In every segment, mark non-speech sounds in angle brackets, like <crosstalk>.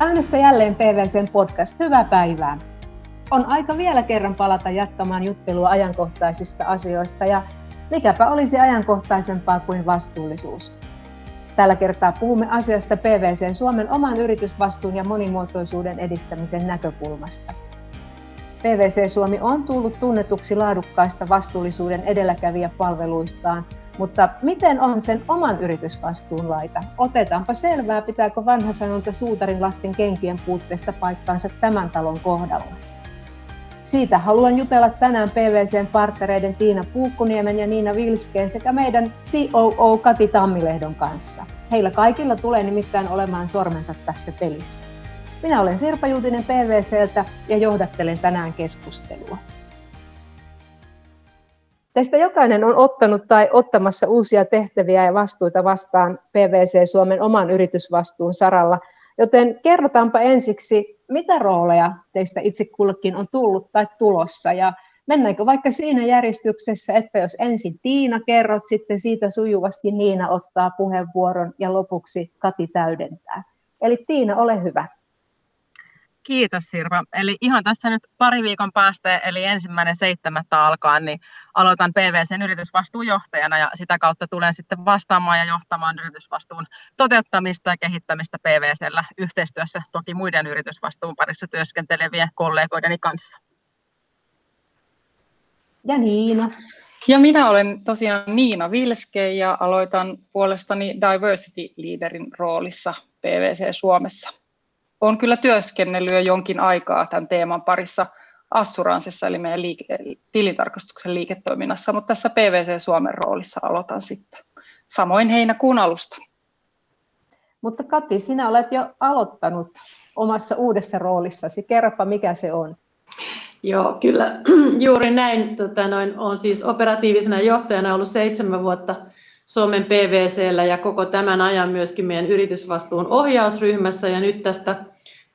Äänessä jälleen PVCn podcast. Hyvää päivää. On aika vielä kerran palata jatkamaan juttelua ajankohtaisista asioista ja mikäpä olisi ajankohtaisempaa kuin vastuullisuus. Tällä kertaa puhumme asiasta PVCn Suomen oman yritysvastuun ja monimuotoisuuden edistämisen näkökulmasta. PVC Suomi on tullut tunnetuksi laadukkaista vastuullisuuden edelläkävijä palveluistaan – mutta miten on sen oman yritysvastuun laita? Otetaanpa selvää, pitääkö vanha sanonta suutarin lasten kenkien puutteesta paikkaansa tämän talon kohdalla. Siitä haluan jutella tänään PVCn partnereiden Tiina Puukkuniemen ja Niina Vilskeen sekä meidän COO Kati Tammilehdon kanssa. Heillä kaikilla tulee nimittäin olemaan sormensa tässä pelissä. Minä olen Sirpa Juutinen PVCltä ja johdattelen tänään keskustelua. Teistä jokainen on ottanut tai ottamassa uusia tehtäviä ja vastuita vastaan PVC Suomen oman yritysvastuun saralla, joten kerrotaanpa ensiksi, mitä rooleja teistä itse kullekin on tullut tai tulossa ja mennäänkö vaikka siinä järjestyksessä, että jos ensin Tiina kerrot, sitten siitä sujuvasti Niina ottaa puheenvuoron ja lopuksi Kati täydentää. Eli Tiina, ole hyvä. Kiitos Sirpa. Eli ihan tässä nyt pari viikon päästä, eli ensimmäinen seitsemättä alkaa, niin aloitan PVCn yritysvastuujohtajana ja sitä kautta tulen sitten vastaamaan ja johtamaan yritysvastuun toteuttamista ja kehittämistä PVCllä yhteistyössä toki muiden yritysvastuun parissa työskentelevien kollegoideni kanssa. Ja Niina. Ja minä olen tosiaan Niina Vilske ja aloitan puolestani Diversity Leaderin roolissa PVC Suomessa olen kyllä työskennellyt jo jonkin aikaa tämän teeman parissa Assuransissa, eli meidän liike- tilintarkastuksen liiketoiminnassa, mutta tässä PVC Suomen roolissa aloitan sitten. Samoin heinäkuun alusta. Mutta Kati, sinä olet jo aloittanut omassa uudessa roolissasi. Kerropa, mikä se on. Joo, kyllä <clears throat> juuri näin. Tota, noin, olen siis operatiivisena johtajana ollut seitsemän vuotta Suomen PVCllä ja koko tämän ajan myöskin meidän yritysvastuun ohjausryhmässä ja nyt tästä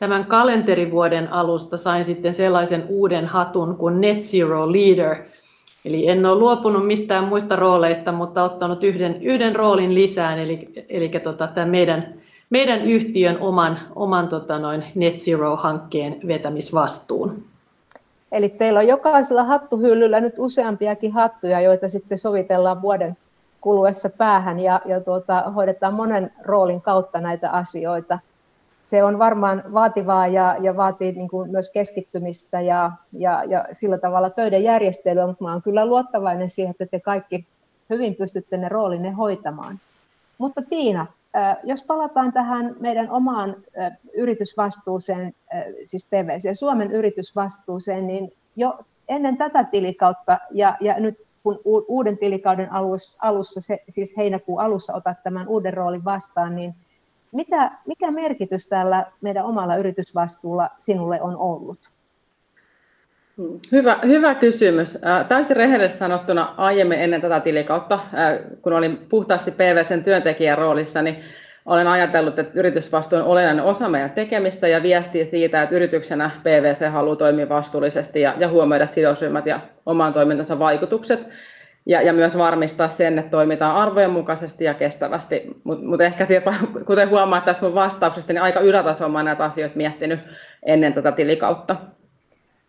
tämän kalenterivuoden alusta sain sitten sellaisen uuden hatun kuin Net Zero Leader. Eli en ole luopunut mistään muista rooleista, mutta ottanut yhden, yhden roolin lisään, eli, eli tota, tämän meidän, meidän yhtiön oman, oman tota noin Net Zero-hankkeen vetämisvastuun. Eli teillä on jokaisella hattuhyllyllä nyt useampiakin hattuja, joita sitten sovitellaan vuoden kuluessa päähän ja, ja tuota, hoidetaan monen roolin kautta näitä asioita. Se on varmaan vaativaa ja, ja vaatii niin kuin myös keskittymistä ja, ja, ja sillä tavalla töiden järjestelyä, mutta olen kyllä luottavainen siihen, että te kaikki hyvin pystytte ne roolinne hoitamaan. Mutta Tiina, jos palataan tähän meidän omaan yritysvastuuseen, siis PVC, Suomen yritysvastuuseen, niin jo ennen tätä tilikautta ja, ja nyt kun uuden tilikauden alussa, alussa se, siis heinäkuun alussa otat tämän uuden roolin vastaan, niin mitä, mikä merkitys tällä meidän omalla yritysvastuulla sinulle on ollut? Hyvä, hyvä kysymys. Täysin rehellisesti sanottuna aiemmin ennen tätä tilikautta, kun olin puhtaasti PVCn työntekijän roolissa, niin olen ajatellut, että yritysvastuu on olennainen osa meidän tekemistä ja viestiä siitä, että yrityksenä PVC haluaa toimia vastuullisesti ja, ja huomioida sidosryhmät ja oman toimintansa vaikutukset ja, ja myös varmistaa sen, että toimitaan arvojen mukaisesti ja kestävästi. Mutta mut ehkä siitä, <laughs> kuten huomaat tästä mun vastauksesta, niin aika ylätasolla näitä asioita miettinyt ennen tätä tilikautta.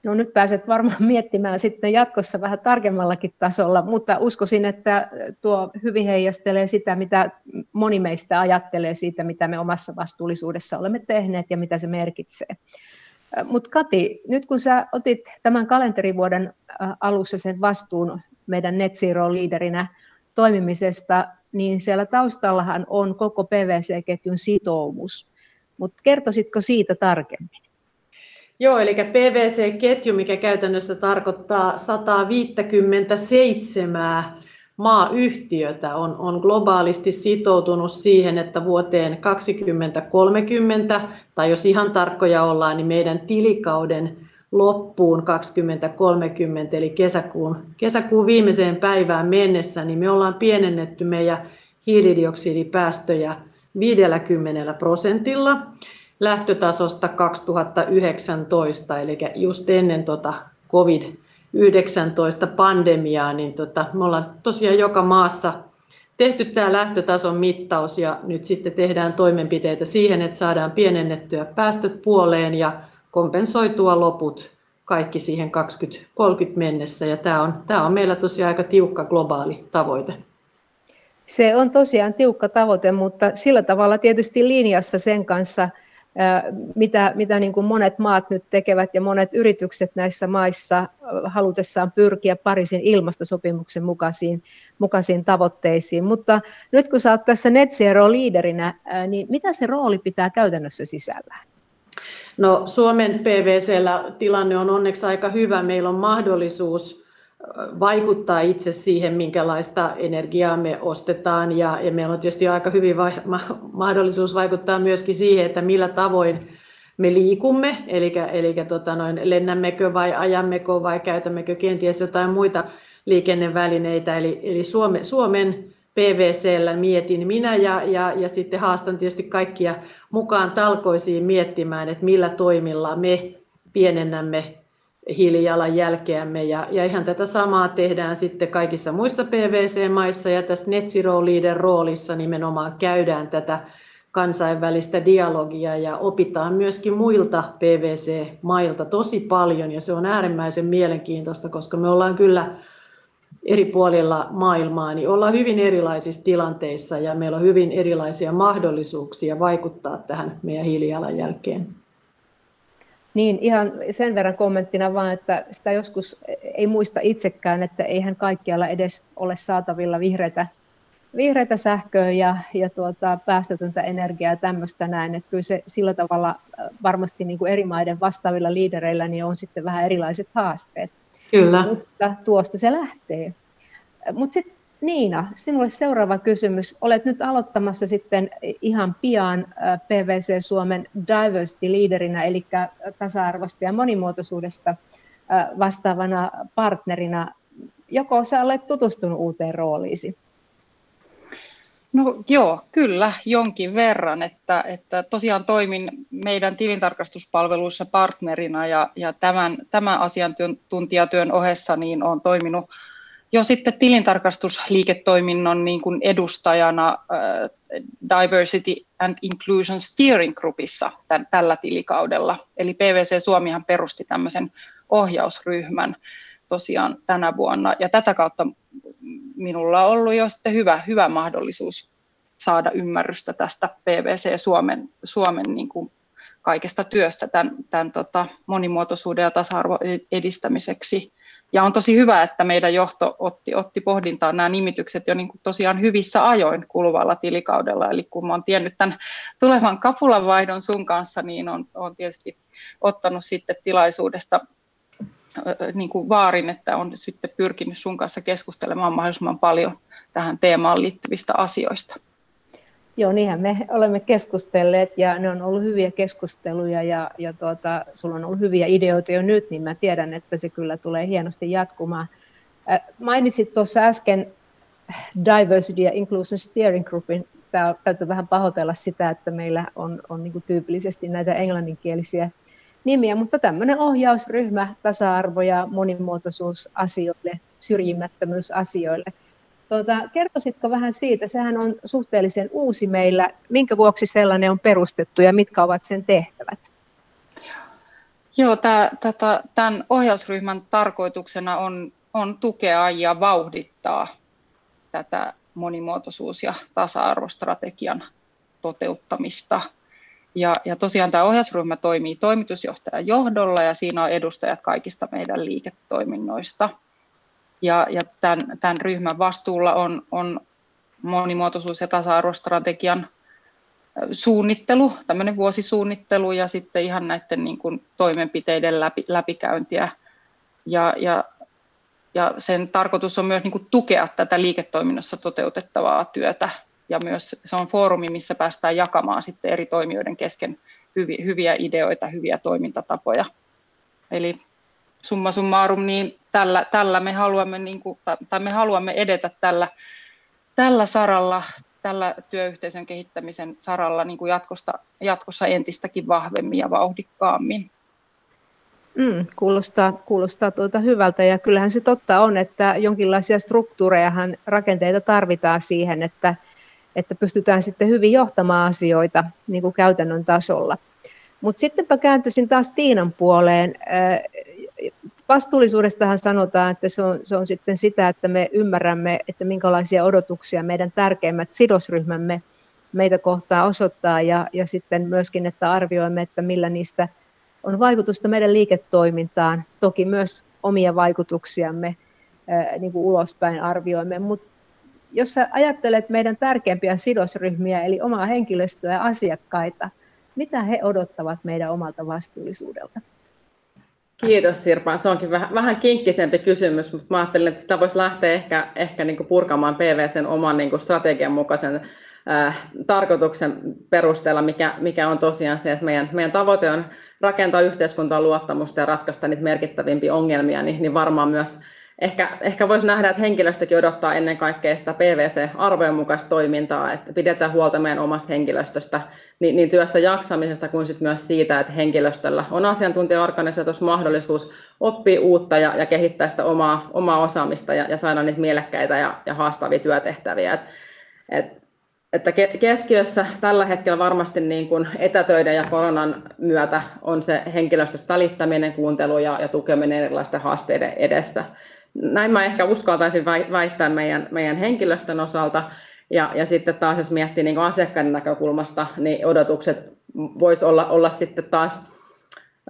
No nyt pääset varmaan miettimään sitten jatkossa vähän tarkemmallakin tasolla, mutta uskoisin, että tuo hyvin heijastelee sitä, mitä moni meistä ajattelee siitä, mitä me omassa vastuullisuudessa olemme tehneet ja mitä se merkitsee. Mutta Kati, nyt kun sä otit tämän kalenterivuoden alussa sen vastuun meidän Net Zero-liiderinä toimimisesta, niin siellä taustallahan on koko PVC-ketjun sitoumus. Mutta kertoisitko siitä tarkemmin? Joo, eli PVC-ketju, mikä käytännössä tarkoittaa 157 maayhtiötä, on, on globaalisti sitoutunut siihen, että vuoteen 2030, tai jos ihan tarkkoja ollaan, niin meidän tilikauden loppuun 2030, eli kesäkuun, kesäkuun viimeiseen päivään mennessä, niin me ollaan pienennetty meidän hiilidioksidipäästöjä 50 prosentilla lähtötasosta 2019, eli just ennen tota COVID-19 pandemiaa, niin tota, me ollaan tosiaan joka maassa tehty tämä lähtötason mittaus ja nyt sitten tehdään toimenpiteitä siihen, että saadaan pienennettyä päästöt puoleen ja kompensoitua loput kaikki siihen 2030 mennessä. Ja tämä on, tämä on meillä tosiaan aika tiukka globaali tavoite. Se on tosiaan tiukka tavoite, mutta sillä tavalla tietysti linjassa sen kanssa, mitä, mitä niin kuin monet maat nyt tekevät ja monet yritykset näissä maissa halutessaan pyrkiä Pariisin ilmastosopimuksen mukaisiin, mukaisiin tavoitteisiin. Mutta nyt kun sä oot tässä Net Zero-liiderinä, niin mitä se rooli pitää käytännössä sisällään? No Suomen PVCllä tilanne on onneksi aika hyvä. Meillä on mahdollisuus vaikuttaa itse siihen, minkälaista energiaa me ostetaan. Ja, ja meillä on tietysti aika hyvin vai, ma, mahdollisuus vaikuttaa myöskin siihen, että millä tavoin me liikumme, eli, eli tota noin, lennämmekö vai ajammeko vai käytämmekö kenties jotain muita liikennevälineitä. Eli, eli Suome, Suomen PVCllä mietin minä ja, ja, ja sitten haastan tietysti kaikkia mukaan talkoisiin miettimään, että millä toimilla me pienennämme hiilijalanjälkeämme. Ja, ja ihan tätä samaa tehdään sitten kaikissa muissa PVC-maissa ja tässä Net Zero Leader roolissa nimenomaan käydään tätä kansainvälistä dialogia ja opitaan myöskin muilta PVC-mailta tosi paljon ja se on äärimmäisen mielenkiintoista, koska me ollaan kyllä eri puolilla maailmaa, niin ollaan hyvin erilaisissa tilanteissa ja meillä on hyvin erilaisia mahdollisuuksia vaikuttaa tähän meidän hiilijalanjälkeen. Niin, ihan sen verran kommenttina vaan, että sitä joskus ei muista itsekään, että eihän kaikkialla edes ole saatavilla vihreitä, vihreitä sähköä ja, ja tuota, päästötöntä energiaa ja tämmöistä näin. Että kyllä se sillä tavalla äh, varmasti niin kuin eri maiden vastaavilla liidereillä niin on sitten vähän erilaiset haasteet. Kyllä. Mutta tuosta se lähtee. Mutta sitten Niina, sinulle seuraava kysymys. Olet nyt aloittamassa sitten ihan pian PVC Suomen diversity leaderinä, eli tasa-arvosta ja monimuotoisuudesta vastaavana partnerina. Joko sä olet tutustunut uuteen rooliisi? No joo, kyllä jonkin verran, että, että tosiaan toimin meidän tilintarkastuspalveluissa partnerina ja, ja tämän, tämän asiantuntijatyön ohessa niin olen toiminut jo sitten tilintarkastusliiketoiminnon niin kuin edustajana äh, Diversity and Inclusion Steering Groupissa tämän, tällä tilikaudella. Eli PVC Suomihan perusti tämmöisen ohjausryhmän tosiaan tänä vuonna, ja tätä kautta minulla on ollut jo sitten hyvä, hyvä mahdollisuus saada ymmärrystä tästä PVC Suomen, Suomen niin kuin kaikesta työstä tämän, tämän tota monimuotoisuuden ja tasa-arvon edistämiseksi. Ja on tosi hyvä, että meidän johto otti, otti pohdintaan nämä nimitykset jo niin kuin tosiaan hyvissä ajoin kuluvalla tilikaudella. Eli kun olen tiennyt tämän tulevan kapulanvaihdon sun kanssa, niin on, tietysti ottanut sitten tilaisuudesta niin kuin vaarin, että on sitten pyrkinyt sun kanssa keskustelemaan mahdollisimman paljon tähän teemaan liittyvistä asioista. Joo, niinhän me olemme keskustelleet ja ne on ollut hyviä keskusteluja ja, ja tuota, sulla on ollut hyviä ideoita jo nyt, niin mä tiedän, että se kyllä tulee hienosti jatkumaan. Mainitsit tuossa äsken Diversity ja Inclusion Steering Groupin. Täytyy vähän pahoitella sitä, että meillä on, on niin tyypillisesti näitä englanninkielisiä nimiä, mutta tämmöinen ohjausryhmä tasa-arvo- ja monimuotoisuusasioille, syrjimättömyysasioille – Tuota, kertoisitko vähän siitä, sehän on suhteellisen uusi meillä, minkä vuoksi sellainen on perustettu ja mitkä ovat sen tehtävät? Joo, tämä, tämän ohjausryhmän tarkoituksena on, on tukea ja vauhdittaa tätä monimuotoisuus- ja tasa-arvostrategian toteuttamista. Ja, ja tosiaan tämä ohjausryhmä toimii toimitusjohtajan johdolla ja siinä on edustajat kaikista meidän liiketoiminnoista – ja, ja tämän, tämän ryhmän vastuulla on, on monimuotoisuus- ja tasa-arvostrategian suunnittelu, tämmöinen vuosisuunnittelu ja sitten ihan näiden niin kuin toimenpiteiden läpi, läpikäyntiä. Ja, ja, ja sen tarkoitus on myös niin kuin tukea tätä liiketoiminnassa toteutettavaa työtä ja myös se on foorumi, missä päästään jakamaan sitten eri toimijoiden kesken hyviä ideoita, hyviä toimintatapoja. Eli summa summarum, niin tällä, tällä me haluamme, niin kuin, tai me haluamme edetä tällä, tällä saralla, tällä työyhteisön kehittämisen saralla niin kuin jatkosta, jatkossa entistäkin vahvemmin ja vauhdikkaammin. Mm, kuulostaa, kuulostaa tuota hyvältä ja kyllähän se totta on, että jonkinlaisia struktuureja, rakenteita tarvitaan siihen, että, että pystytään sitten hyvin johtamaan asioita niin kuin käytännön tasolla. Mutta sittenpä kääntyisin taas Tiinan puoleen. Vastuullisuudestahan sanotaan, että se on, se on sitten sitä, että me ymmärrämme, että minkälaisia odotuksia meidän tärkeimmät sidosryhmämme meitä kohtaa osoittaa ja, ja sitten myöskin, että arvioimme, että millä niistä on vaikutusta meidän liiketoimintaan, toki myös omia vaikutuksiamme niin kuin ulospäin arvioimme, mutta jos sä ajattelet meidän tärkeimpiä sidosryhmiä, eli omaa henkilöstöä ja asiakkaita, mitä he odottavat meidän omalta vastuullisuudelta? Kiitos Sirpa. Se onkin vähän, vähän kinkkisempi kysymys, mutta mä ajattelin, että sitä voisi lähteä ehkä, ehkä niin kuin purkamaan PVCn oman niin kuin strategian mukaisen äh, tarkoituksen perusteella, mikä, mikä on tosiaan se, että meidän, meidän tavoite on rakentaa yhteiskuntaa luottamusta ja ratkaista niitä merkittävimpiä ongelmia, niin, niin varmaan myös ehkä, ehkä voisi nähdä, että henkilöstökin odottaa ennen kaikkea sitä PVC-arvojen mukaista toimintaa, että pidetään huolta meidän omasta henkilöstöstä, niin, niin työssä jaksamisesta kuin sit myös siitä, että henkilöstöllä on asiantuntijaorganisaatiossa mahdollisuus oppia uutta ja, ja kehittää sitä omaa, omaa osaamista ja, ja saada niitä mielekkäitä ja, ja haastavia työtehtäviä. Et, et että keskiössä tällä hetkellä varmasti niin kuin etätöiden ja koronan myötä on se henkilöstöstä välittäminen, kuuntelu ja, ja tukeminen erilaisten haasteiden edessä. Näin mä ehkä uskaltaisin väittää meidän, meidän henkilöstön osalta. Ja, ja sitten taas jos miettii niin asiakkaiden näkökulmasta, niin odotukset voisi olla, olla sitten taas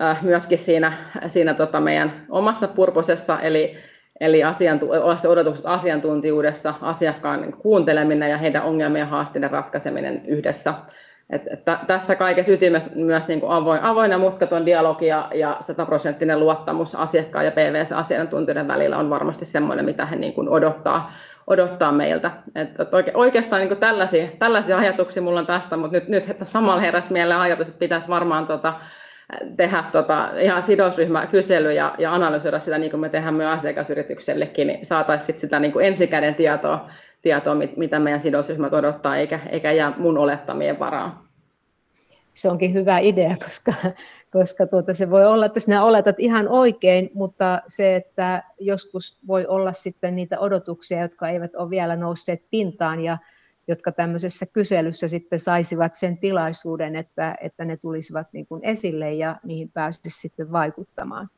äh, myöskin siinä, siinä tota meidän omassa purposessa, eli Eli olla se odotukset asiantuntijuudessa, asiakkaan kuunteleminen ja heidän ongelmien ja haasteiden ratkaiseminen yhdessä. Et, et tässä kaikessa ytimessä myös niin kuin avoin, avoin ja mutkaton dialogi ja, ja sataprosenttinen luottamus asiakkaan ja PVC-asiantuntijoiden välillä on varmasti semmoinen, mitä he niin kuin odottaa, odottaa meiltä. Et, et oikeastaan niin kuin tällaisia, tällaisia ajatuksia minulla on tästä, mutta nyt, nyt että samalla heräsi mieleen ajatus, että pitäisi varmaan tota, tehdä tota, ihan sidosryhmäkysely ja, ja analysoida sitä, niin kuin me tehdään myös asiakasyrityksellekin, niin saataisiin sit sitä niin kuin ensikäden tietoa, tietoa, mitä meidän sidosryhmät odottaa, eikä, eikä jää mun olettamien varaan. Se onkin hyvä idea, <laughs> koska, koska tuota, se voi olla, että sinä oletat ihan oikein, mutta se, että joskus voi olla sitten niitä odotuksia, jotka eivät ole vielä nousseet pintaan ja jotka tämmöisessä kyselyssä sitten saisivat sen tilaisuuden, että, että ne tulisivat niin kuin esille ja niihin pääsisi sitten vaikuttamaan.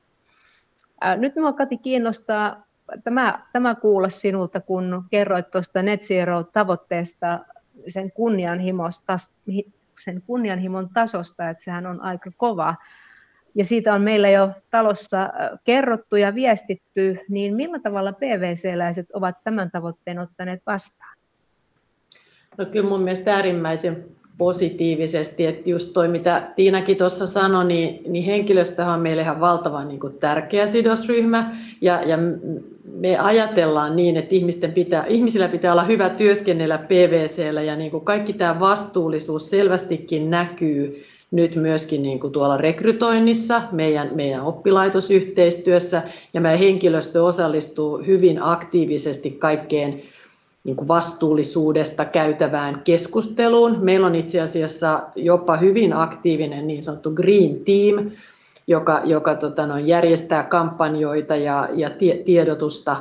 Ää, nyt minua Kati kiinnostaa tämä, tämä kuulla sinulta, kun kerroit tuosta Net Zero-tavoitteesta, sen, sen kunnianhimon tasosta, että sehän on aika kova. Ja siitä on meillä jo talossa kerrottu ja viestitty, niin millä tavalla PVC-läiset ovat tämän tavoitteen ottaneet vastaan? No kyllä mun mielestä äärimmäisen positiivisesti, että just toi mitä Tiinakin tuossa sanoi, niin, niin henkilöstöhän on meille ihan valtavan niin kuin tärkeä sidosryhmä. Ja, ja me ajatellaan niin, että ihmisten pitää, ihmisillä pitää olla hyvä työskennellä PVCllä ja niin kuin kaikki tämä vastuullisuus selvästikin näkyy nyt myöskin niin kuin tuolla rekrytoinnissa, meidän, meidän oppilaitosyhteistyössä. Ja meidän henkilöstö osallistuu hyvin aktiivisesti kaikkeen niin kuin vastuullisuudesta käytävään keskusteluun. Meillä on itse asiassa jopa hyvin aktiivinen niin sanottu Green Team, joka, joka tota, no, järjestää kampanjoita ja, ja tie, tiedotusta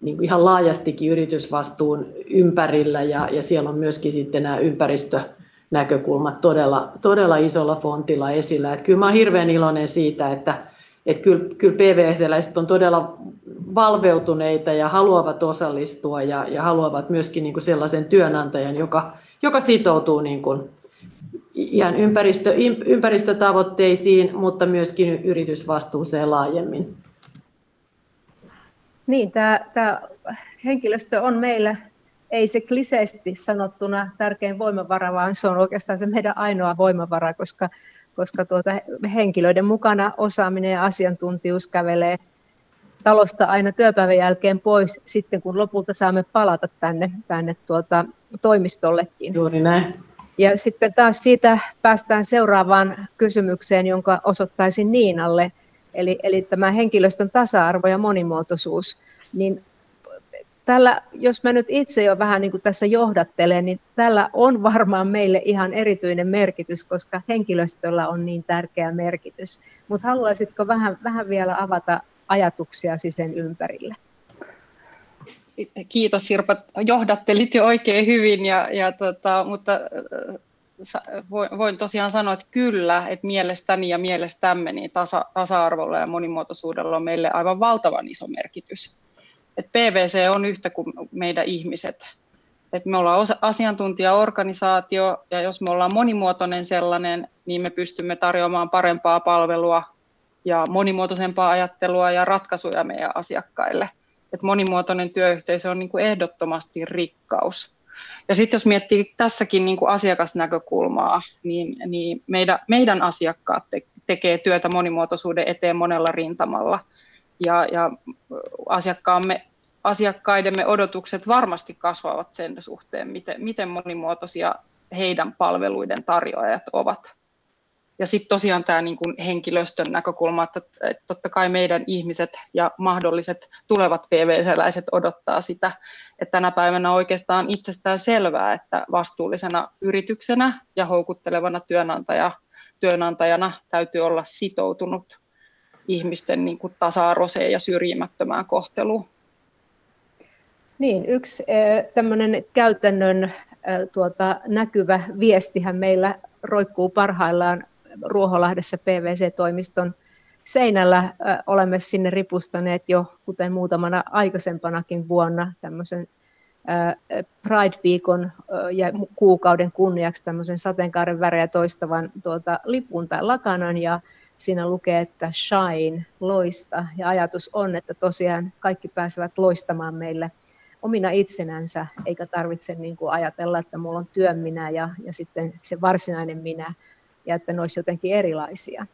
niin kuin ihan laajastikin yritysvastuun ympärillä ja, ja siellä on myöskin sitten nämä ympäristönäkökulmat todella, todella isolla fontilla esillä. Et kyllä mä olen hirveän iloinen siitä, että, että kyllä, kyllä PVC-läiset on todella valveutuneita ja haluavat osallistua ja, ja haluavat myöskin niin kuin sellaisen työnantajan, joka, joka sitoutuu niin kuin ihan ympäristö, ympäristötavoitteisiin, mutta myöskin yritysvastuuseen laajemmin. Niin, tämä, tämä henkilöstö on meillä, ei se kliseisesti sanottuna tärkein voimavara, vaan se on oikeastaan se meidän ainoa voimavara, koska, koska tuota, henkilöiden mukana osaaminen ja asiantuntijuus kävelee talosta aina työpäivän jälkeen pois sitten, kun lopulta saamme palata tänne, tänne tuota, toimistollekin. Juuri näin. Ja sitten taas siitä päästään seuraavaan kysymykseen, jonka osoittaisin Niinalle, eli, eli tämä henkilöstön tasa-arvo ja monimuotoisuus. Niin tällä, jos mä nyt itse jo vähän niin kuin tässä johdattelen, niin tällä on varmaan meille ihan erityinen merkitys, koska henkilöstöllä on niin tärkeä merkitys. Mutta haluaisitko vähän, vähän vielä avata ajatuksia sen ympärille? Kiitos Sirpa, johdattelit jo oikein hyvin, ja, ja tota, mutta voin tosiaan sanoa, että kyllä, että mielestäni ja mielestämme niin tasa, tasa-arvolla ja monimuotoisuudella on meille aivan valtavan iso merkitys. Et PVC on yhtä kuin meidän ihmiset. Et me ollaan asiantuntijaorganisaatio ja jos me ollaan monimuotoinen sellainen, niin me pystymme tarjoamaan parempaa palvelua ja monimuotoisempaa ajattelua ja ratkaisuja meidän asiakkaille. Et monimuotoinen työyhteisö on niin kuin ehdottomasti rikkaus. Ja sitten jos miettii tässäkin niin kuin asiakasnäkökulmaa, niin, niin meidän, meidän asiakkaat te, tekee työtä monimuotoisuuden eteen monella rintamalla. Ja, ja asiakkaamme, asiakkaidemme odotukset varmasti kasvavat sen suhteen, miten, miten monimuotoisia heidän palveluiden tarjoajat ovat. Ja sitten tosiaan tämä niin kuin henkilöstön näkökulma, että, että totta kai meidän ihmiset ja mahdolliset tulevat PVC-läiset odottaa sitä, että tänä päivänä oikeastaan itsestään selvää, että vastuullisena yrityksenä ja houkuttelevana työnantaja, työnantajana täytyy olla sitoutunut ihmisten niin kuin tasa-arvoiseen ja syrjimättömään kohteluun. Niin, yksi tämmöinen käytännön tuota, näkyvä viestihän meillä roikkuu parhaillaan Ruoholahdessa PVC-toimiston seinällä olemme sinne ripustaneet jo, kuten muutamana aikaisempanakin vuonna, tämmöisen Pride-viikon ja kuukauden kunniaksi tämmöisen sateenkaaren värejä toistavan tuota, lipun tai lakanan, ja siinä lukee, että shine, loista, ja ajatus on, että tosiaan kaikki pääsevät loistamaan meille omina itsenänsä, eikä tarvitse niin kuin ajatella, että mulla on työn minä ja, ja sitten se varsinainen minä, ja että ne olisivat jotenkin erilaisia.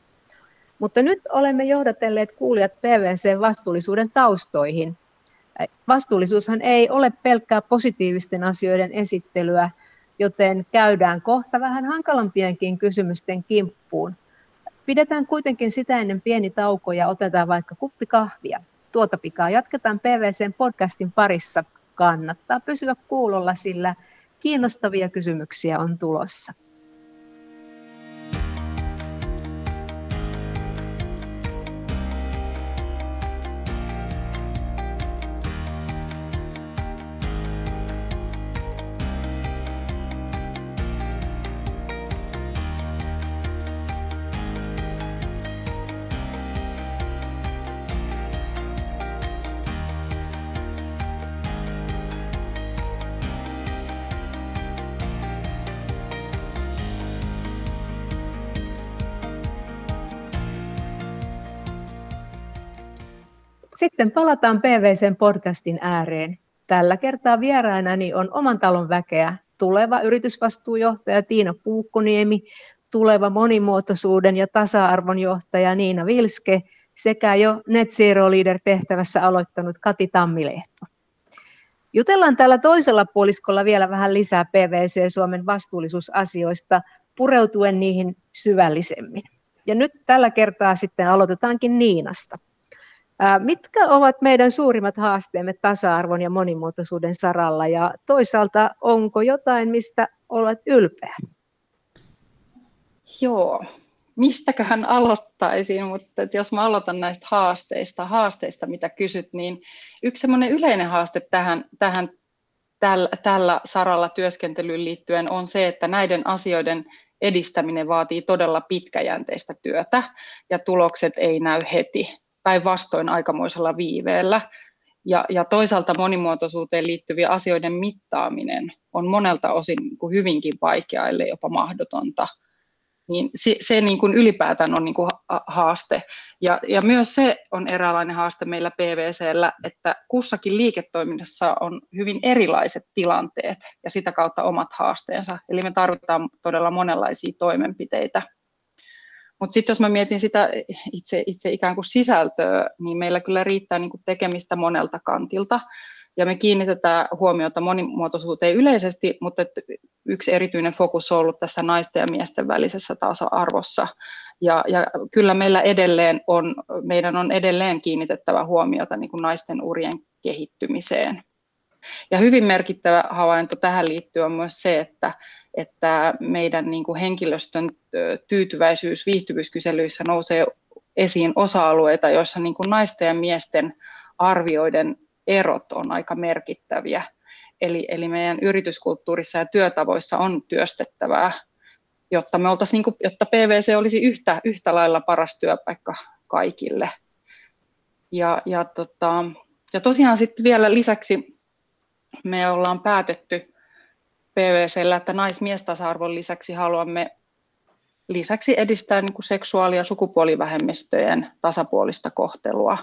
Mutta nyt olemme johdatelleet kuulijat PVC-vastuullisuuden taustoihin. Vastuullisuushan ei ole pelkkää positiivisten asioiden esittelyä, joten käydään kohta vähän hankalampienkin kysymysten kimppuun. Pidetään kuitenkin sitä ennen pieni tauko ja otetaan vaikka kuppi kahvia. Tuota pikaa jatketaan PVCn podcastin parissa. Kannattaa pysyä kuulolla, sillä kiinnostavia kysymyksiä on tulossa. Sitten palataan PVCn podcastin ääreen. Tällä kertaa vieraanani on oman talon väkeä tuleva yritysvastuujohtaja Tiina Puukkoniemi, tuleva monimuotoisuuden ja tasa-arvon johtaja Niina Vilske sekä jo Net Zero Leader tehtävässä aloittanut Kati Tammilehto. Jutellaan täällä toisella puoliskolla vielä vähän lisää PVC Suomen vastuullisuusasioista, pureutuen niihin syvällisemmin. Ja nyt tällä kertaa sitten aloitetaankin Niinasta. Mitkä ovat meidän suurimmat haasteemme tasa-arvon ja monimuotoisuuden saralla? Ja toisaalta onko jotain, mistä olet ylpeä? Joo, mistäköhän aloittaisin, mutta jos mä aloitan näistä haasteista, haasteista mitä kysyt, niin yksi semmoinen yleinen haaste tähän, tähän tällä, tällä saralla työskentelyyn liittyen on se, että näiden asioiden edistäminen vaatii todella pitkäjänteistä työtä ja tulokset ei näy heti päinvastoin aikamoisella viiveellä. Ja, ja toisaalta monimuotoisuuteen liittyvien asioiden mittaaminen on monelta osin niin kuin hyvinkin vaikeaa, ellei jopa mahdotonta. Niin se, se niin kuin ylipäätään on niin kuin haaste. Ja, ja myös se on eräänlainen haaste meillä PVCllä, että kussakin liiketoiminnassa on hyvin erilaiset tilanteet ja sitä kautta omat haasteensa. Eli me tarvitaan todella monenlaisia toimenpiteitä mutta sitten jos mä mietin sitä itse, itse ikään kuin sisältöä, niin meillä kyllä riittää niin kuin tekemistä monelta kantilta. Ja me kiinnitetään huomiota monimuotoisuuteen yleisesti, mutta yksi erityinen fokus on ollut tässä naisten ja miesten välisessä tasa-arvossa. Ja, ja kyllä meillä edelleen on, meidän on edelleen kiinnitettävä huomiota niin kuin naisten urien kehittymiseen. Ja hyvin merkittävä havainto tähän liittyy on myös se, että, että meidän niin kuin henkilöstön tyytyväisyys viihtyvyyskyselyissä nousee esiin osa-alueita, joissa niin kuin naisten ja miesten arvioiden erot on aika merkittäviä. Eli, eli meidän yrityskulttuurissa ja työtavoissa on työstettävää, jotta, me niin kuin, jotta PVC olisi yhtä, yhtä lailla paras työpaikka kaikille. Ja, ja, tota, ja tosiaan sitten vielä lisäksi me ollaan päätetty PVCllä, että nais-miestasa-arvon lisäksi haluamme lisäksi edistää niin kuin seksuaali- ja sukupuolivähemmistöjen tasapuolista kohtelua.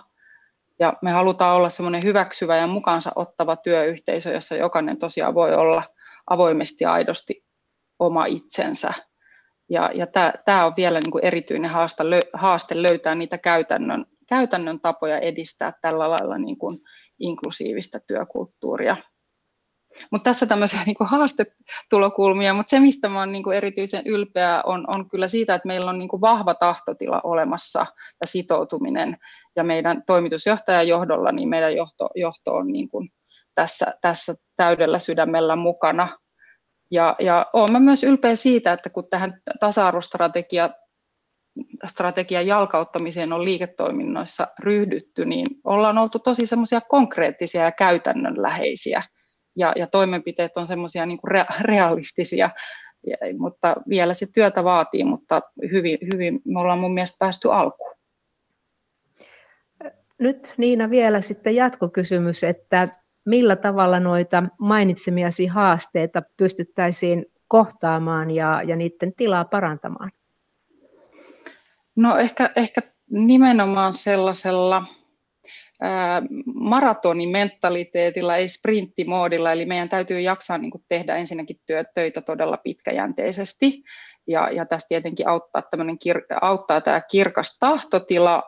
Ja me halutaan olla semmoinen hyväksyvä ja mukaansa ottava työyhteisö, jossa jokainen tosiaan voi olla avoimesti ja aidosti oma itsensä. Ja, ja tämä on vielä niin kuin erityinen haaste, haaste löytää niitä käytännön, käytännön tapoja edistää tällä lailla niin kuin inklusiivista työkulttuuria. Mutta tässä tämmöisiä <laughs> niin haastetulokulmia, mutta se mistä olen niin erityisen ylpeä on, on kyllä siitä, että meillä on niin vahva tahtotila olemassa ja sitoutuminen ja meidän toimitusjohtajan johdolla niin meidän johto, johto on niin kuin tässä, tässä täydellä sydämellä mukana. Ja, ja olen myös ylpeä siitä, että kun tähän tasa-arvostrategia strategian jalkauttamiseen on liiketoiminnoissa ryhdytty, niin ollaan oltu tosi semmoisia konkreettisia ja käytännönläheisiä ja, ja toimenpiteet on semmoisia niin kuin realistisia, ja, mutta vielä se työtä vaatii, mutta hyvin, hyvin me ollaan mun mielestä päästy alkuun. Nyt Niina vielä sitten jatkokysymys, että millä tavalla noita mainitsemiasi haasteita pystyttäisiin kohtaamaan ja, ja niiden tilaa parantamaan? No ehkä, ehkä nimenomaan sellaisella maratonimentaliteetilla, ei sprinttimoodilla, eli meidän täytyy jaksaa niin kuin tehdä ensinnäkin työ, töitä todella pitkäjänteisesti, ja, ja tässä tietenkin auttaa, kir, auttaa tämä kirkas tahtotila,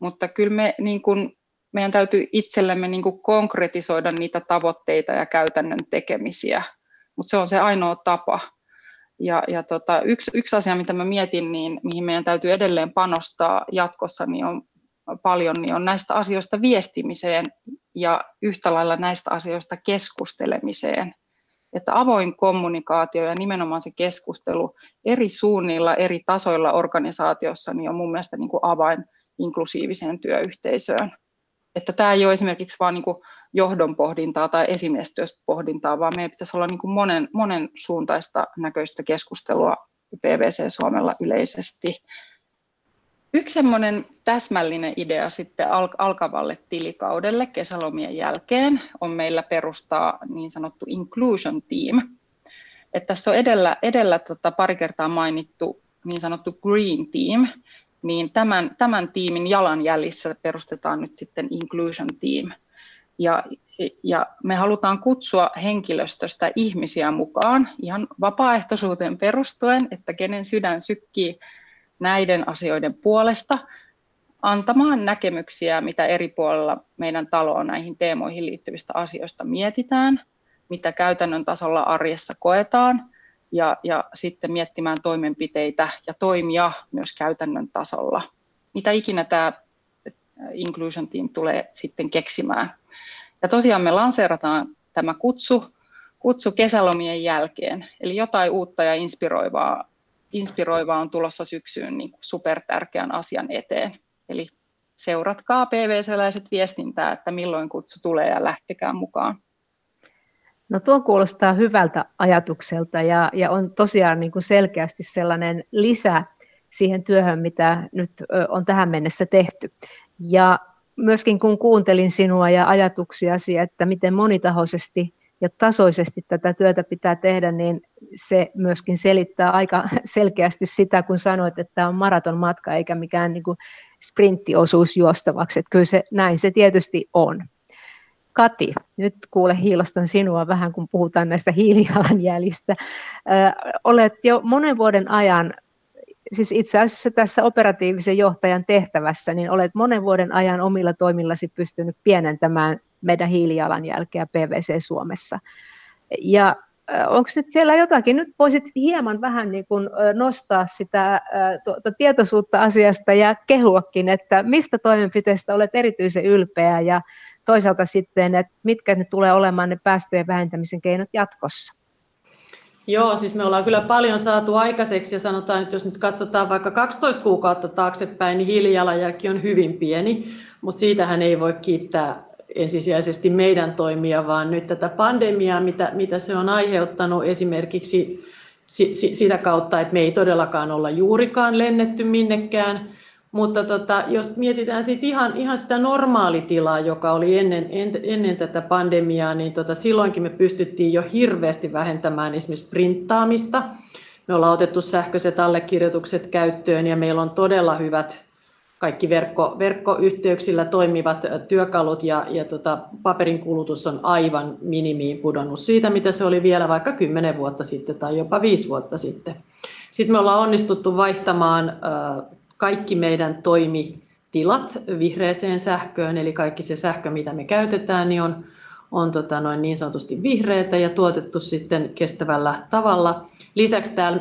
mutta kyllä me, niin kuin, meidän täytyy itsellemme niin kuin konkretisoida niitä tavoitteita ja käytännön tekemisiä, mutta se on se ainoa tapa. Ja, ja tota, yksi, yksi asia, mitä mä mietin, niin mihin meidän täytyy edelleen panostaa jatkossa, niin on paljon, niin on näistä asioista viestimiseen ja yhtä lailla näistä asioista keskustelemiseen. Että avoin kommunikaatio ja nimenomaan se keskustelu eri suunnilla, eri tasoilla organisaatiossa niin on mun mielestä niin kuin avain inklusiiviseen työyhteisöön. Että tämä ei ole esimerkiksi vain niin johdon pohdintaa tai esimiestyöspohdintaa, vaan meidän pitäisi olla niin kuin monen, monen suuntaista näköistä keskustelua PVC Suomella yleisesti. Yksi semmoinen täsmällinen idea sitten alkavalle tilikaudelle kesälomien jälkeen on meillä perustaa niin sanottu inclusion team. että tässä on edellä, edellä tota pari kertaa mainittu niin sanottu green team, niin tämän, tämän tiimin jalanjäljissä perustetaan nyt sitten inclusion team. Ja, ja me halutaan kutsua henkilöstöstä ihmisiä mukaan ihan vapaaehtoisuuteen perustuen, että kenen sydän sykkii näiden asioiden puolesta antamaan näkemyksiä, mitä eri puolilla meidän taloa näihin teemoihin liittyvistä asioista mietitään, mitä käytännön tasolla arjessa koetaan, ja, ja sitten miettimään toimenpiteitä ja toimia myös käytännön tasolla. Mitä ikinä tämä Inclusion Team tulee sitten keksimään. Ja tosiaan me lanseerataan tämä kutsu, kutsu kesälomien jälkeen, eli jotain uutta ja inspiroivaa inspiroivaa on tulossa syksyyn niin supertärkeän asian eteen. Eli seuratkaa PVC-läiset viestintää, että milloin kutsu tulee ja lähtekää mukaan. No tuo kuulostaa hyvältä ajatukselta ja, ja on tosiaan niin kuin selkeästi sellainen lisä siihen työhön, mitä nyt on tähän mennessä tehty. Ja myöskin kun kuuntelin sinua ja ajatuksiasi, että miten monitahoisesti ja tasoisesti tätä työtä pitää tehdä, niin se myöskin selittää aika <laughs> selkeästi sitä, kun sanoit, että tämä on maraton matka eikä mikään niin kuin sprinttiosuus juostavaksi. Että kyllä se, näin se tietysti on. Kati, nyt kuule hiilostan sinua vähän, kun puhutaan näistä hiilijalanjäljistä. olet jo monen vuoden ajan, siis itse asiassa tässä operatiivisen johtajan tehtävässä, niin olet monen vuoden ajan omilla toimillasi pystynyt pienentämään meidän hiilijalanjälkeä PVC Suomessa. Ja onko nyt siellä jotakin, nyt voisit hieman vähän niin kuin nostaa sitä tuota, tietoisuutta asiasta ja kehuakin, että mistä toimenpiteestä olet erityisen ylpeä ja toisaalta sitten, että mitkä ne tulee olemaan ne päästöjen vähentämisen keinot jatkossa? Joo, siis me ollaan kyllä paljon saatu aikaiseksi ja sanotaan, että jos nyt katsotaan vaikka 12 kuukautta taaksepäin, niin hiilijalanjälki on hyvin pieni, mutta siitähän ei voi kiittää ensisijaisesti meidän toimia, vaan nyt tätä pandemiaa, mitä, mitä se on aiheuttanut esimerkiksi sitä kautta, että me ei todellakaan olla juurikaan lennetty minnekään, mutta tota, jos mietitään sit ihan, ihan sitä normaalitilaa, joka oli ennen, en, ennen tätä pandemiaa, niin tota, silloinkin me pystyttiin jo hirveästi vähentämään esimerkiksi printtaamista. Me ollaan otettu sähköiset allekirjoitukset käyttöön ja meillä on todella hyvät kaikki verkko, verkkoyhteyksillä toimivat työkalut ja, ja tota, paperin kulutus on aivan minimiin pudonnut siitä, mitä se oli vielä vaikka 10 vuotta sitten tai jopa 5 vuotta sitten. Sitten me ollaan onnistuttu vaihtamaan kaikki meidän toimitilat vihreäseen sähköön, eli kaikki se sähkö, mitä me käytetään, niin on, on tota noin niin sanotusti vihreätä ja tuotettu sitten kestävällä tavalla. Lisäksi täällä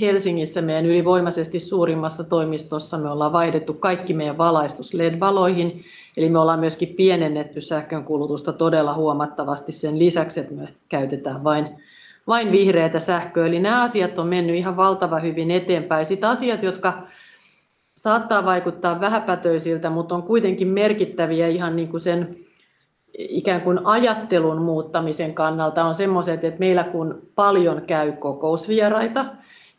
Helsingissä meidän ylivoimaisesti suurimmassa toimistossa me ollaan vaihdettu kaikki meidän valaistus LED-valoihin, eli me ollaan myöskin pienennetty sähkön kulutusta todella huomattavasti sen lisäksi, että me käytetään vain, vain vihreätä sähköä. Eli nämä asiat on mennyt ihan valtava hyvin eteenpäin. Sitten asiat, jotka saattaa vaikuttaa vähäpätöisiltä, mutta on kuitenkin merkittäviä ihan niin kuin sen ikään kuin ajattelun muuttamisen kannalta on semmoiset, että meillä kun paljon käy kokousvieraita,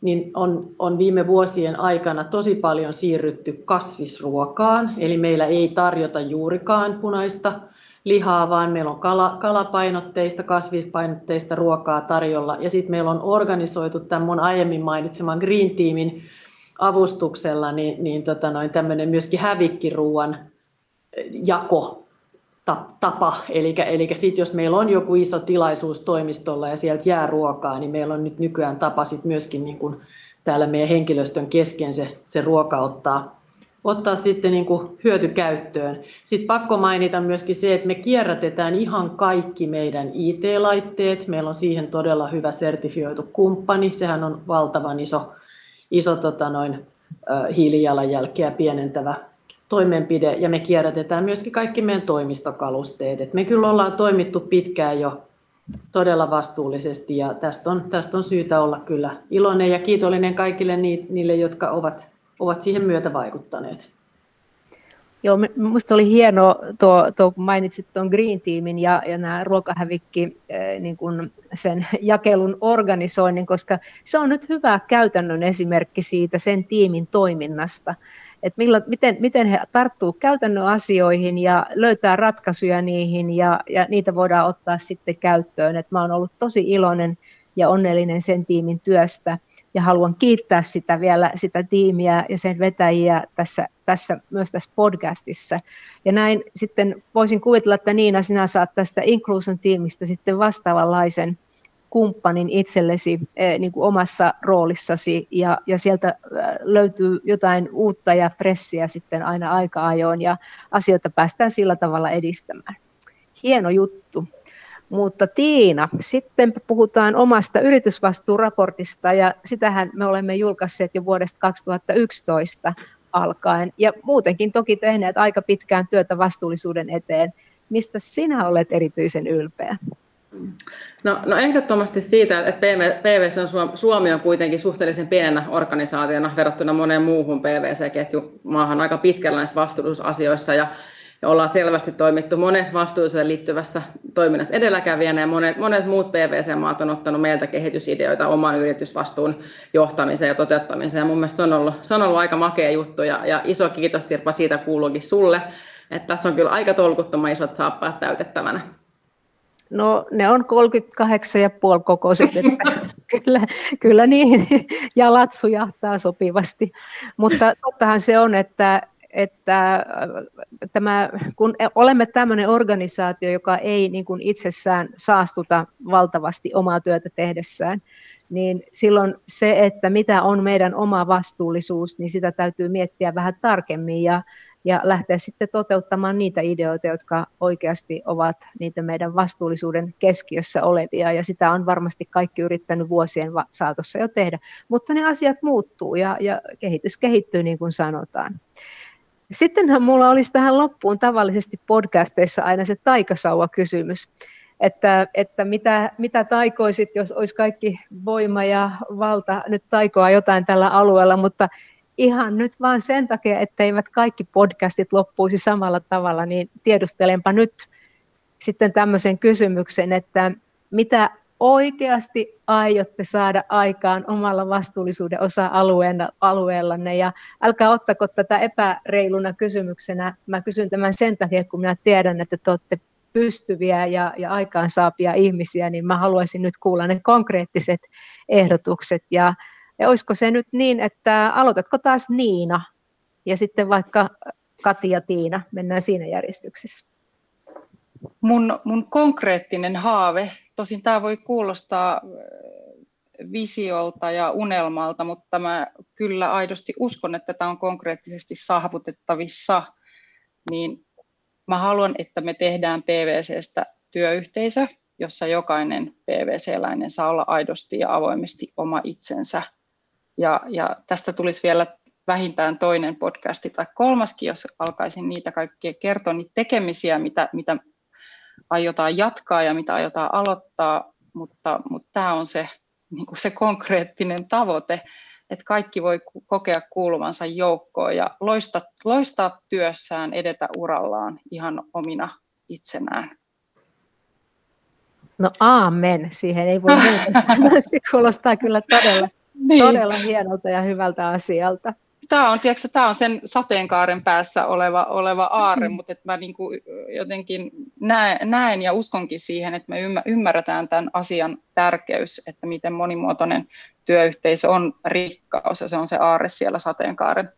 niin on, on viime vuosien aikana tosi paljon siirrytty kasvisruokaan, eli meillä ei tarjota juurikaan punaista lihaa, vaan meillä on kala, kalapainotteista, kasvispainotteista ruokaa tarjolla. Ja sitten meillä on organisoitu tämän mun aiemmin mainitseman Green Teamin avustuksella niin, niin tota noin, tämmöinen myöskin hävikkiruuan jako tapa. Eli, eli sit jos meillä on joku iso tilaisuus toimistolla ja sieltä jää ruokaa, niin meillä on nyt nykyään tapa sit myöskin niin kuin täällä meidän henkilöstön kesken se, se ruoka ottaa, ottaa sitten niin kuin hyötykäyttöön. Sitten pakko mainita myöskin se, että me kierrätetään ihan kaikki meidän IT-laitteet. Meillä on siihen todella hyvä sertifioitu kumppani. Sehän on valtavan iso, iso tota noin, hiilijalanjälkeä pienentävä toimenpide ja me kierrätetään myöskin kaikki meidän toimistokalusteet. Et me kyllä ollaan toimittu pitkään jo todella vastuullisesti ja tästä on, tästä on syytä olla kyllä iloinen ja kiitollinen kaikille niille, jotka ovat, ovat siihen myötä vaikuttaneet. Joo, minusta oli hienoa tuo, tuo kun mainitsit tuon Green Teamin ja, ja nämä ruokahävikki niin kuin sen jakelun organisoinnin, koska se on nyt hyvä käytännön esimerkki siitä sen tiimin toiminnasta että millä, miten, miten he tarttuu käytännön asioihin ja löytää ratkaisuja niihin ja, ja niitä voidaan ottaa sitten käyttöön. Et mä olen ollut tosi iloinen ja onnellinen sen tiimin työstä ja haluan kiittää sitä vielä sitä tiimiä ja sen vetäjiä tässä, tässä myös tässä podcastissa. Ja näin sitten voisin kuvitella, että Niina, sinä saat tästä Inclusion tiimistä sitten vastaavanlaisen kumppanin itsellesi eh, niin kuin omassa roolissasi ja, ja sieltä eh, löytyy jotain uutta ja pressiä sitten aina aika ajoin ja asioita päästään sillä tavalla edistämään. Hieno juttu. Mutta Tiina, sitten puhutaan omasta yritysvastuuraportista ja sitähän me olemme julkaisseet jo vuodesta 2011 alkaen ja muutenkin toki tehneet aika pitkään työtä vastuullisuuden eteen. Mistä sinä olet erityisen ylpeä? No, no ehdottomasti siitä, että PVC on Suomi on kuitenkin suhteellisen pienenä organisaationa verrattuna moneen muuhun PVC-ketjumaahan aika pitkällä näissä vastuullisuusasioissa ja, ja ollaan selvästi toimittu monessa vastuullisuuteen liittyvässä toiminnassa edelläkävijänä ja monet, monet muut PVC-maat on ottanut meiltä kehitysideoita oman yritysvastuun johtamiseen ja toteuttamiseen ja mun mielestä se on ollut, se on ollut aika makea juttu ja, ja iso kiitos Sirpa siitä kuuluukin sulle, että tässä on kyllä aika tolkuttoman isot saappaat täytettävänä. No ne on 38,5 kokoiset, että <laughs> kyllä, kyllä niihin jalat sujahtaa sopivasti. Mutta tottahan se on, että, että äh, tämä, kun olemme tämmöinen organisaatio, joka ei niin kuin itsessään saastuta valtavasti omaa työtä tehdessään, niin silloin se, että mitä on meidän oma vastuullisuus, niin sitä täytyy miettiä vähän tarkemmin ja ja lähteä sitten toteuttamaan niitä ideoita, jotka oikeasti ovat niitä meidän vastuullisuuden keskiössä olevia, ja sitä on varmasti kaikki yrittänyt vuosien saatossa jo tehdä, mutta ne asiat muuttuu ja, ja kehitys kehittyy niin kuin sanotaan. Sittenhän mulla olisi tähän loppuun tavallisesti podcasteissa aina se taikasauva-kysymys, että, että mitä, mitä taikoisit, jos olisi kaikki voima ja valta nyt taikoa jotain tällä alueella, mutta ihan nyt vaan sen takia, etteivät kaikki podcastit loppuisi samalla tavalla, niin tiedustelenpa nyt sitten tämmöisen kysymyksen, että mitä oikeasti aiotte saada aikaan omalla vastuullisuuden osa-alueellanne ja älkää ottako tätä epäreiluna kysymyksenä. Mä kysyn tämän sen takia, kun minä tiedän, että te olette pystyviä ja, ja aikaansaapia ihmisiä, niin mä haluaisin nyt kuulla ne konkreettiset ehdotukset ja, ja olisiko se nyt niin, että aloitatko taas Niina ja sitten vaikka Kati ja Tiina, mennään siinä järjestyksessä. Mun, mun konkreettinen haave, tosin tämä voi kuulostaa visiolta ja unelmalta, mutta mä kyllä aidosti uskon, että tämä on konkreettisesti saavutettavissa, niin mä haluan, että me tehdään PVCstä työyhteisö, jossa jokainen PVC-läinen saa olla aidosti ja avoimesti oma itsensä. Ja, ja tästä tulisi vielä vähintään toinen podcasti tai kolmaskin, jos alkaisin niitä kaikkia kertoa, niitä tekemisiä, mitä, mitä aiotaan jatkaa ja mitä aiotaan aloittaa, mutta, mutta tämä on se, niin kuin se konkreettinen tavoite, että kaikki voi kokea kuuluvansa joukkoon ja loistaa, loistaa työssään, edetä urallaan ihan omina itsenään. No aamen, siihen ei voi muuta sanoa. <laughs> Se kuulostaa kyllä todella, niin. todella hienolta ja hyvältä asialta tämä on, tiedätkö, tämä on sen sateenkaaren päässä oleva, oleva aarre, mm. mutta että mä niin kuin jotenkin näen, näen ja uskonkin siihen, että me ymmärretään tämän asian tärkeys, että miten monimuotoinen työyhteisö on rikkaus ja se on se aarre siellä sateenkaaren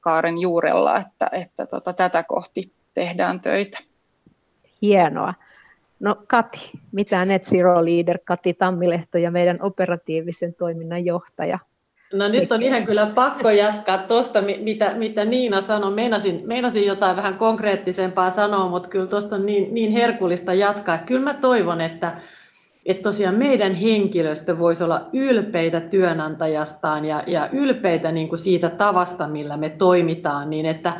kaaren juurella, että, että tota, tätä kohti tehdään töitä. Hienoa. No Kati, mitä Net Zero Leader Kati Tammilehto ja meidän operatiivisen toiminnan johtaja No nyt on ihan kyllä pakko jatkaa tuosta, mitä, mitä Niina sanoi. Meinasin, meinasin jotain vähän konkreettisempaa sanoa, mutta kyllä tuosta on niin, niin herkullista jatkaa. Kyllä mä toivon, että, että tosiaan meidän henkilöstö voisi olla ylpeitä työnantajastaan ja, ja ylpeitä niin kuin siitä tavasta, millä me toimitaan, niin että,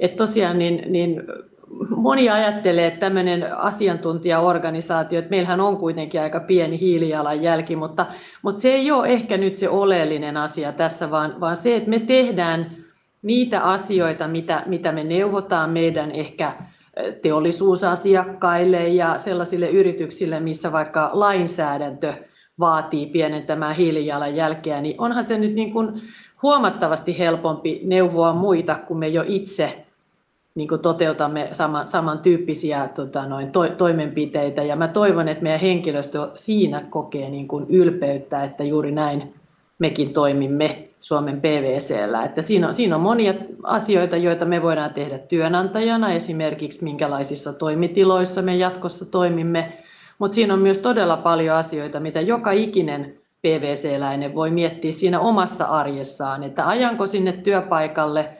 että tosiaan niin, niin moni ajattelee, että tämmöinen asiantuntijaorganisaatio, että meillähän on kuitenkin aika pieni hiilijalanjälki, mutta, mutta se ei ole ehkä nyt se oleellinen asia tässä, vaan, vaan se, että me tehdään niitä asioita, mitä, mitä me neuvotaan meidän ehkä teollisuusasiakkaille ja sellaisille yrityksille, missä vaikka lainsäädäntö vaatii pienentämään hiilijalanjälkeä, niin onhan se nyt niin kuin huomattavasti helpompi neuvoa muita, kun me jo itse niin kuin toteutamme sama, samantyyppisiä tota, noin, to, toimenpiteitä. Ja mä toivon, että meidän henkilöstö siinä kokee niin kuin ylpeyttä, että juuri näin mekin toimimme Suomen PVCllä. Että siinä, on, siinä on monia asioita, joita me voidään tehdä työnantajana, esimerkiksi minkälaisissa toimitiloissa me jatkossa toimimme, mutta siinä on myös todella paljon asioita, mitä joka ikinen PVC-läinen voi miettiä siinä omassa arjessaan, että ajanko sinne työpaikalle –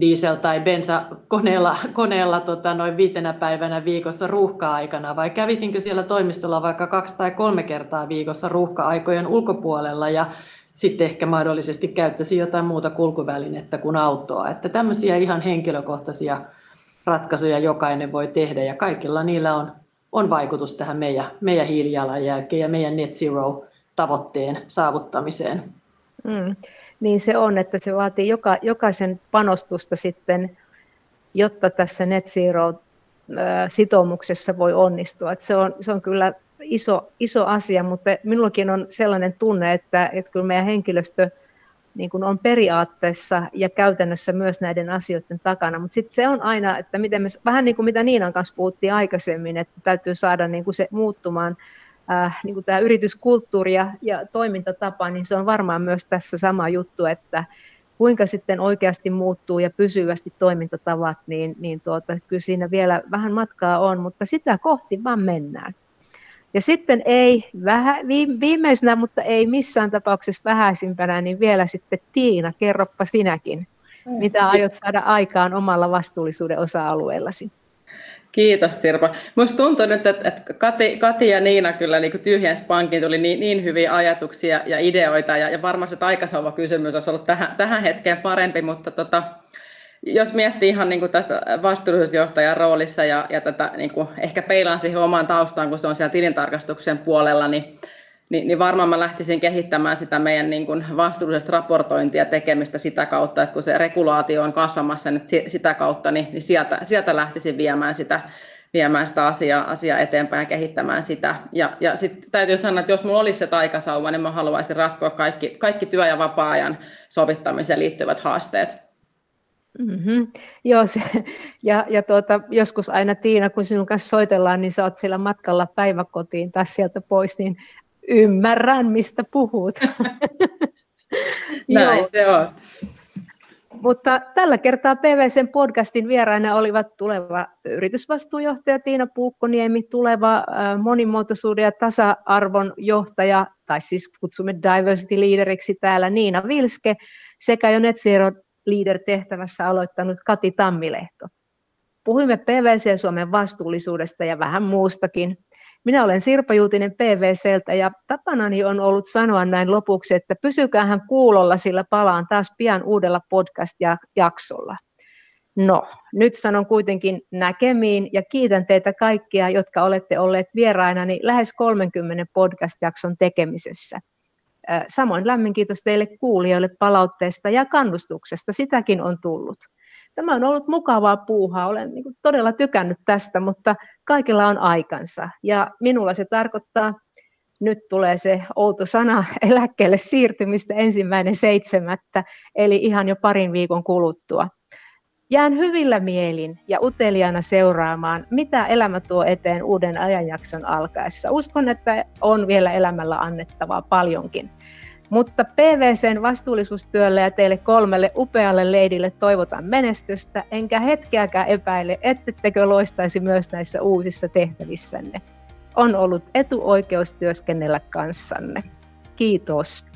diesel- tai bensakoneella koneella, tota, noin viitenä päivänä viikossa ruuhka-aikana, vai kävisinkö siellä toimistolla vaikka kaksi tai kolme kertaa viikossa ruuhka-aikojen ulkopuolella ja sitten ehkä mahdollisesti käyttäisi jotain muuta kulkuvälinettä kuin autoa. Että tämmöisiä ihan henkilökohtaisia ratkaisuja jokainen voi tehdä ja kaikilla niillä on, on vaikutus tähän meidän, meidän hiilijalanjälkeen ja meidän net zero tavoitteen saavuttamiseen. Mm niin se on, että se vaatii joka, jokaisen panostusta sitten, jotta tässä Net Zero-sitoumuksessa voi onnistua. Että se, on, se on kyllä iso, iso asia, mutta minullakin on sellainen tunne, että, että kyllä meidän henkilöstö niin kuin on periaatteessa ja käytännössä myös näiden asioiden takana, mutta sitten se on aina, että miten me, vähän niin kuin mitä Niinan kanssa puhuttiin aikaisemmin, että täytyy saada niin kuin se muuttumaan äh, niin kuin tämä yrityskulttuuri ja, ja toimintatapa, niin se on varmaan myös tässä sama juttu, että kuinka sitten oikeasti muuttuu ja pysyvästi toimintatavat, niin, niin tuota, kyllä siinä vielä vähän matkaa on, mutta sitä kohti vaan mennään. Ja sitten ei, vähä, viimeisenä, mutta ei missään tapauksessa vähäisimpänä, niin vielä sitten Tiina, kerroppa sinäkin, mitä aiot saada aikaan omalla vastuullisuuden osa-alueellasi. Kiitos Sirpa. Minusta tuntuu nyt, että, Kati, Kati ja Niina kyllä niin tyhjens pankin tuli niin, niin hyviä ajatuksia ja ideoita, ja, ja varmaan se taikasauva kysymys olisi ollut tähän, tähän hetkeen parempi, mutta tota, jos miettii ihan niin kuin tästä vastuullisuusjohtajan roolissa ja, ja tätä niin kuin ehkä peilaan siihen omaan taustaan, kun se on siellä tilintarkastuksen puolella, niin, niin, niin varmaan mä lähtisin kehittämään sitä meidän niin kuin vastuullisesta raportointia tekemistä sitä kautta, että kun se regulaatio on kasvamassa niin sitä kautta, niin, niin sieltä, sieltä lähtisin viemään sitä, viemään sitä asiaa, asiaa eteenpäin ja kehittämään sitä. Ja, ja sitten täytyy sanoa, että jos minulla olisi se taikasauva, niin mä haluaisin ratkoa kaikki, kaikki työ- ja vapaa-ajan sovittamiseen liittyvät haasteet. Mm-hmm. Joo, se, ja, ja tuota, joskus aina Tiina, kun sinun kanssa soitellaan, niin sä oot siellä matkalla päiväkotiin tai sieltä pois, niin ymmärrän, mistä puhut. <laughs> <laughs> Näin se on. Mutta tällä kertaa PVCn podcastin vieraina olivat tuleva yritysvastuujohtaja Tiina Puukkoniemi, tuleva monimuotoisuuden ja tasa-arvon johtaja, tai siis kutsumme diversity leaderiksi täällä Niina Vilske, sekä jo Net Zero leader-tehtävässä aloittanut Kati Tammilehto. Puhuimme PVC Suomen vastuullisuudesta ja vähän muustakin. Minä olen Sirpa Juutinen PVCltä ja tapanani on ollut sanoa näin lopuksi, että pysykäähän kuulolla, sillä palaan taas pian uudella podcast-jaksolla. No, nyt sanon kuitenkin näkemiin ja kiitän teitä kaikkia, jotka olette olleet vierainani lähes 30 podcast-jakson tekemisessä. Samoin lämmin kiitos teille kuulijoille palautteesta ja kannustuksesta, sitäkin on tullut. Tämä on ollut mukavaa puuhaa, olen niin todella tykännyt tästä, mutta kaikilla on aikansa. Ja minulla se tarkoittaa, nyt tulee se outo sana <laughs> eläkkeelle siirtymistä ensimmäinen seitsemättä, eli ihan jo parin viikon kuluttua. Jään hyvillä mielin ja uteliaana seuraamaan, mitä elämä tuo eteen uuden ajanjakson alkaessa. Uskon, että on vielä elämällä annettavaa paljonkin. Mutta PVCn vastuullisuustyölle ja teille kolmelle upealle leidille toivotan menestystä, enkä hetkeäkään epäile, ettettekö loistaisi myös näissä uusissa tehtävissänne. On ollut etuoikeus työskennellä kanssanne. Kiitos.